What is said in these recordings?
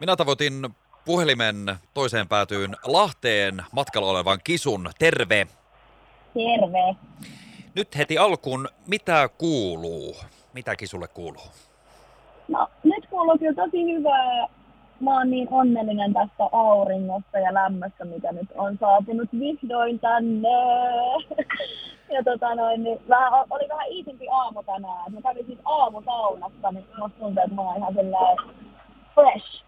Minä tavoitin puhelimen toiseen päätyyn Lahteen matkalla olevan kisun. Terve! Terve! Nyt heti alkuun, mitä kuuluu? Mitä kisulle kuuluu? No, nyt kuuluu kyllä tosi hyvää. Mä oon niin onnellinen tästä auringosta ja lämmöstä, mikä nyt on saapunut vihdoin tänne. ja tota noin, niin vähän, oli vähän iisimpi aamu tänään. Mä kävin siis aamusaunassa, niin musta tuntuu, että mä oon ihan fresh.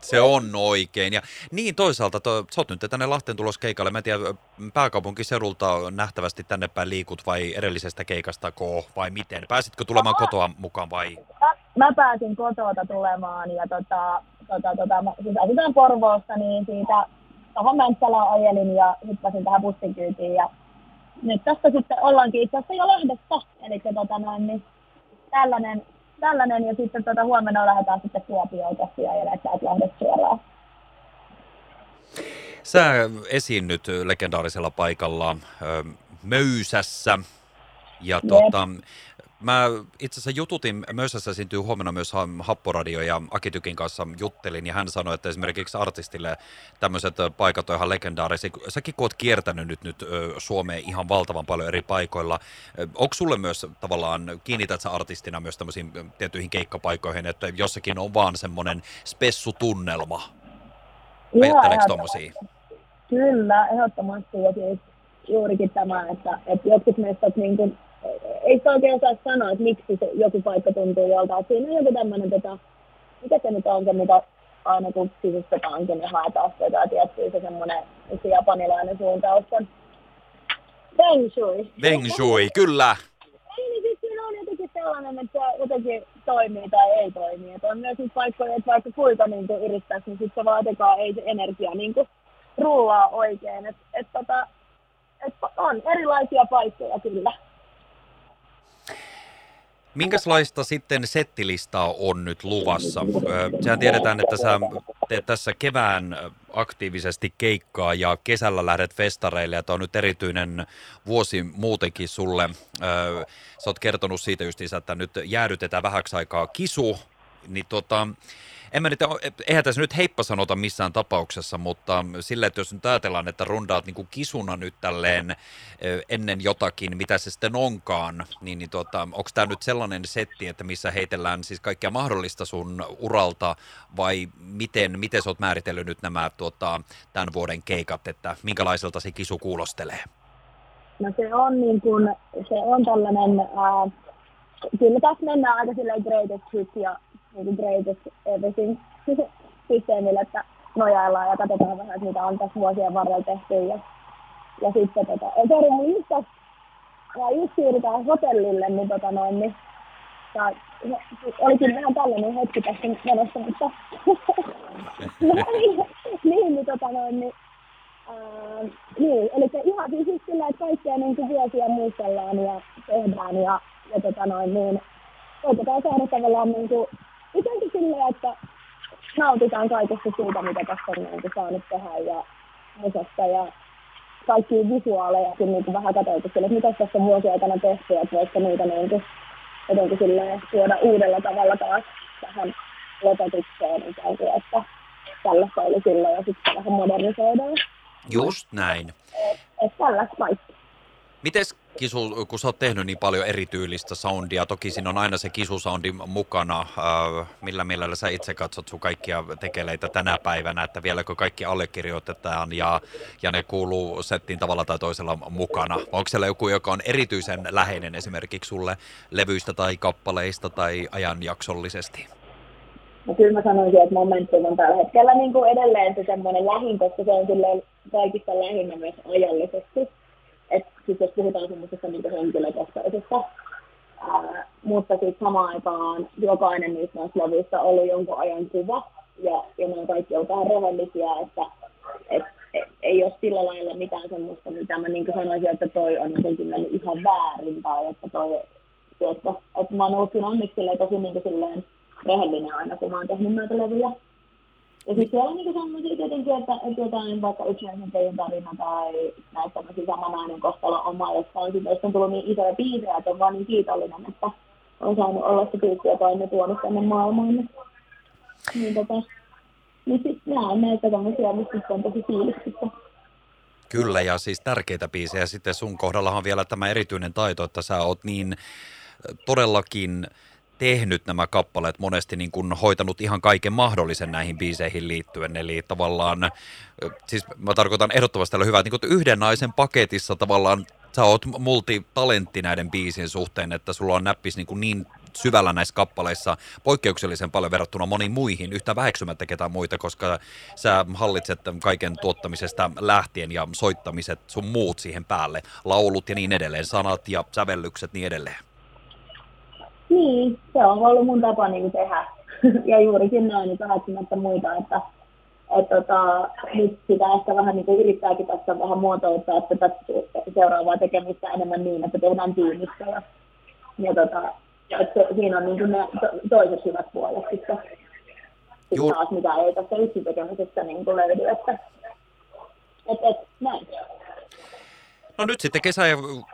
Se on oikein. Ja niin toisaalta, to, sä oot nyt tänne Lahteen tulos keikalle. Mä en tiedä, pääkaupunkiseudulta nähtävästi tänne päin liikut vai edellisestä keikasta ko vai miten? Pääsitkö tulemaan kotoa mukaan vai? Mä, mä pääsin kotoa tulemaan ja tota, tota, tota, mä, siis asutään Porvoossa, niin siitä tuohon Mäntsälään ajelin ja hyppäsin tähän bussin kyytiin ja nyt tästä sitten ollaankin itse asiassa jo lähdössä. Eli tota niin tällainen tällainen ja sitten tuota, huomenna lähdetään sitten Kuopioon tosiaan ja lähdetään lähdet suoraan. Sä esiinnyt legendaarisella paikalla Möysässä ja tuota, Mä itse asiassa jututin, Möyssässä esiintyy huomenna myös Happoradio ja Akitykin kanssa juttelin ja hän sanoi, että esimerkiksi artistille tämmöiset paikat on ihan legendaarisia. Säkin kun oot kiertänyt nyt, nyt Suomeen ihan valtavan paljon eri paikoilla, onko sulle myös tavallaan, kiinnität sä artistina myös tämmöisiin tiettyihin keikkapaikoihin, että jossakin on vaan semmoinen spessutunnelma? Ajatteleeko tommosia? Kyllä, ehdottomasti ja siis juurikin tämä, että, että jotkut meistä niin kuin ei sitä oikein osaa sanoa, että miksi se joku paikka tuntuu joltain. Siinä on joku tämmöinen, tota, mikä se nyt on se, mitä aina kun sisustetaankin, niin haetaan sitä jotain tiettyä se semmoinen se japanilainen suuntaus on. Feng shui. Feng shui, kyllä. Ei, niin siis siinä on jotenkin sellainen, että se jotenkin toimii tai ei toimi. Että on myös niitä paikkoja, että vaikka kuinka niin yrittäisi, niin sitten se vaan ei se energia niin kuin rullaa oikein. Et, et, tota, et on erilaisia paikkoja kyllä. Minkälaista sitten settilistaa on nyt luvassa? Sehän tiedetään, että sä teet tässä kevään aktiivisesti keikkaa ja kesällä lähdet festareille ja tämä on nyt erityinen vuosi muutenkin sulle. Sä oot kertonut siitä justiinsa, että nyt jäädytetään vähäksi aikaa kisu, niin tota, en mä nyt, eihän tässä nyt heippa sanota missään tapauksessa, mutta sillä, että jos nyt ajatellaan, että rundaat niin kuin kisuna nyt tälleen ennen jotakin, mitä se sitten onkaan, niin, niin tota, onko tämä nyt sellainen setti, että missä heitellään siis kaikkea mahdollista sun uralta, vai miten, miten sä oot määritellyt nyt nämä tuota, tämän vuoden keikat, että minkälaiselta se kisu kuulostelee? No se on niin kuin, se on tällainen, äh, kyllä tässä mennään aika silleen greatest hits ja niin greatest everything. Systeemillä, että nojaillaan ja katsotaan vähän, että mitä on tässä vuosien varrella tehty. Ja, ja sitten tota, Ethereum just, ja just siirrytään hotellille, niin, tota noin, niin ja, olikin vähän tällainen hetki tässä menossa, mutta no, niin, niin, niin, tota noin, niin, ää, niin, eli ihan siis sillä, että kaikkea niin kuin vuosia muistellaan ja tehdään ja, ja tota noin, niin, koitetaan saada tavallaan niin kuin, jotenkin silleen, että nautitaan kaikesta siitä, mitä tässä on niin kuin, saanut tehdä ja musasta ja kaikki visuaaleja niin kuin vähän katsoitu sille, että mitä tässä on vuosien aikana tehty, että voisiko niitä niin kuin, jotenkin silleen tuoda uudella tavalla taas tähän lopetukseen ikään kuin, että tällaista oli silloin ja sitten vähän modernisoidaan. Just näin. Että et tällaista kaikki. Mites kisu, kun sä oot tehnyt niin paljon erityylistä soundia, toki siinä on aina se kisusoundi mukana, äh, millä mielellä sä itse katsot sun kaikkia tekeleitä tänä päivänä, että vieläkö kaikki allekirjoitetaan ja, ja ne kuuluu settiin tavalla tai toisella mukana. Onko siellä joku, joka on erityisen läheinen esimerkiksi sulle levyistä tai kappaleista tai ajanjaksollisesti? No kyllä mä sanoisin, että Momentum on tällä hetkellä niin kuin edelleen se semmoinen lähin, koska se on kaikista lähinnä myös ajallisesti että siis jos puhutaan semmoisesta niin henkilökohtaisesta, ää, mutta sitten samaan aikaan jokainen niistä on ollut jonkun ajan kuva, ja, ja ne on kaikki jotain rehellisiä, että et, et, ei ole sillä lailla mitään semmoista, mitä mä niin sanoisin, että toi on jotenkin mennyt ihan väärin, tai että toi, että, että mä oon ollut kyllä onneksi tosi niin silleen rehellinen aina, kun mä oon tehnyt näitä levyjä. Ja sitten siellä on niinku sellaisia tietenkin, että, että jotain vaikka yksinäisen tarina tai näistä tämmöisiä samanainen kohtalo oma, jossa on sitten on tullut niin isoja biisejä, että on vaan niin kiitollinen, että on saanut olla se tyyppi, joka on ne tuonut tänne maailmaan. Niin, tota, niin sit nämä on näitä tämmöisiä, mistä on tosi fiiliksissä. Kyllä, ja siis tärkeitä biisejä. Sitten sun kohdallahan on vielä tämä erityinen taito, että sä oot niin todellakin tehnyt nämä kappaleet monesti niin kuin hoitanut ihan kaiken mahdollisen näihin biiseihin liittyen. Eli tavallaan, siis mä tarkoitan ehdottomasti tällä hyvää, että niin yhden naisen paketissa tavallaan sä oot multitalentti näiden biisien suhteen, että sulla on näppis niin, kuin niin syvällä näissä kappaleissa poikkeuksellisen paljon verrattuna moniin muihin, yhtä väheksymättä ketään muita, koska sä hallitset kaiken tuottamisesta lähtien ja soittamiset sun muut siihen päälle, laulut ja niin edelleen, sanat ja sävellykset niin edelleen. Niin, se on ollut mun tapa niin tehdä. ja juurikin näin, niin väheksymättä muita, että et tota, nyt sitä ehkä vähän niin kuin yrittääkin tässä vähän muotouttaa tätä seuraavaa tekemistä enemmän niin, että tehdään tiimissä ja, ja tota, että siinä on niin kuin ne to, toiset hyvät puolet sitten, sitten taas, mitä ei tässä yksin tekemisestä niin kuin löydy, että et, et, näin. No nyt sitten kesä,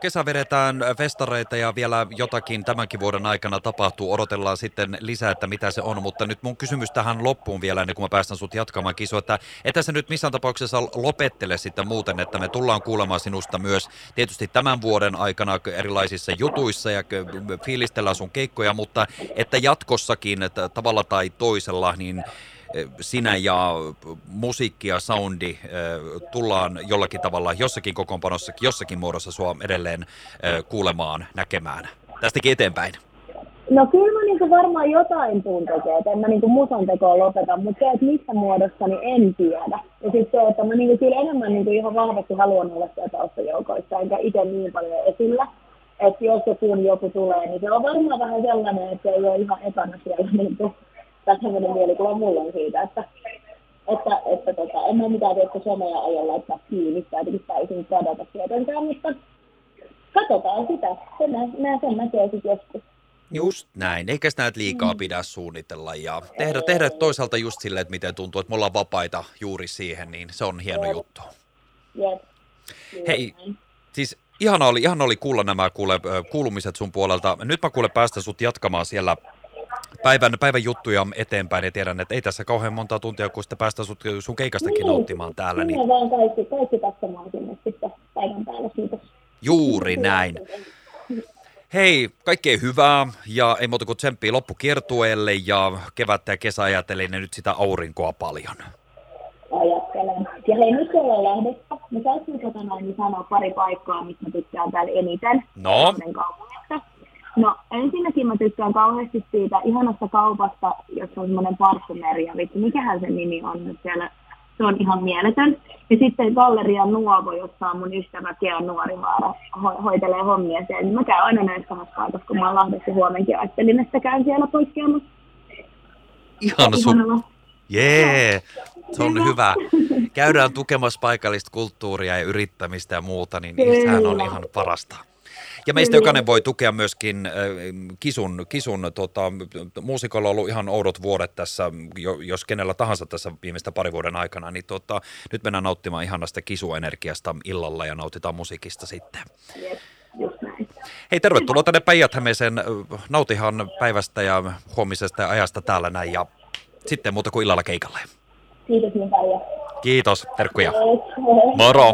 kesä vedetään festareita ja vielä jotakin tämänkin vuoden aikana tapahtuu. Odotellaan sitten lisää, että mitä se on. Mutta nyt mun kysymys tähän loppuun vielä, ennen kuin mä päästän sut jatkamaan kisua, että että se nyt missään tapauksessa lopettele sitten muuten, että me tullaan kuulemaan sinusta myös tietysti tämän vuoden aikana erilaisissa jutuissa ja fiilistellään sun keikkoja, mutta että jatkossakin että tavalla tai toisella, niin sinä ja musiikki ja soundi tullaan jollakin tavalla jossakin kokoonpanossa, jossakin muodossa sua edelleen kuulemaan, näkemään tästäkin eteenpäin? No kyllä mä niinku varmaan jotain tuun tekee, että en mä niinku musan tekoa lopeta, mutta se, että missä muodossa, niin en tiedä. Ja sitten se, että mä niinku kyllä enemmän niinku ihan vahvasti haluan olla siellä taustajoukoissa, enkä itse niin paljon esillä. Että jos joku, joku tulee, niin se on varmaan vähän sellainen, että ei ole ihan ekana siellä niinku tai sellainen mielikuva mulla on siitä, että, että, että tota, en mä mitään tietysti somea ajan laittaa kiinni tai jotenkin täysin kadata tietenkään, mutta katsotaan sitä. Sen mä, sen näkee sitten joskus. Just näin, eikä sitä liikaa mm. pidä suunnitella ja tehdä, tehdä toisaalta just silleen, että miten tuntuu, että me ollaan vapaita juuri siihen, niin se on hieno Jep. juttu. Jep. Hei, siis ihana oli, ihana oli kuulla nämä kuule, kuulumiset sun puolelta. Nyt mä kuule päästä sut jatkamaan siellä päivän, päivän juttuja eteenpäin ja tiedän, että ei tässä kauhean monta tuntia, kun sitä päästä sut, sun keikastakin niin, nauttimaan täällä. Niin, niin vaan kaikki, kaikki katsomaan sinne sitten päivän päällä, kiitos. Juuri näin. Hei, kaikkea hyvää ja ei muuta kuin tsemppiä loppukiertueelle ja kevättä ja kesä ajatellen ja nyt sitä aurinkoa paljon. Ajattelen. Ja hei, nyt ollaan lähdössä. Me saisimme kotona niin sanoa pari paikkaa, mistä tykkään täällä eniten. No. No ensinnäkin mä tykkään kauheasti siitä ihanasta kaupasta, jossa on semmoinen parfymeria, vittu, mikähän se nimi on nyt siellä, se on ihan mieletön. Ja sitten Galleria Nuovo, jossa on mun ystävä Kea Nuorivaara, ho- hoitelee hommia siellä. Mä käyn aina näissä samassa paikassa, kun mä oon Lahdessa huomenkin ajattelin, että käyn siellä poikkeamassa. Ihan su- Jee, se on hyvä. Käydään tukemassa paikallista kulttuuria ja yrittämistä ja muuta, niin sehän on ihan parasta. Ja meistä jokainen voi tukea myöskin äh, Kisun, Kisun tota, muusikolla on ollut ihan oudot vuodet tässä, jos kenellä tahansa tässä viimeistä pari vuoden aikana, niin tota, nyt mennään nauttimaan ihanasta kisuenergiasta illalla ja nautitaan musiikista sitten. Hei, tervetuloa tänne päijät Nautihan päivästä ja huomisesta ja ajasta täällä näin ja sitten muuta kuin illalla keikalle. Kiitos niin paljon. Kiitos, terkkuja. Moro.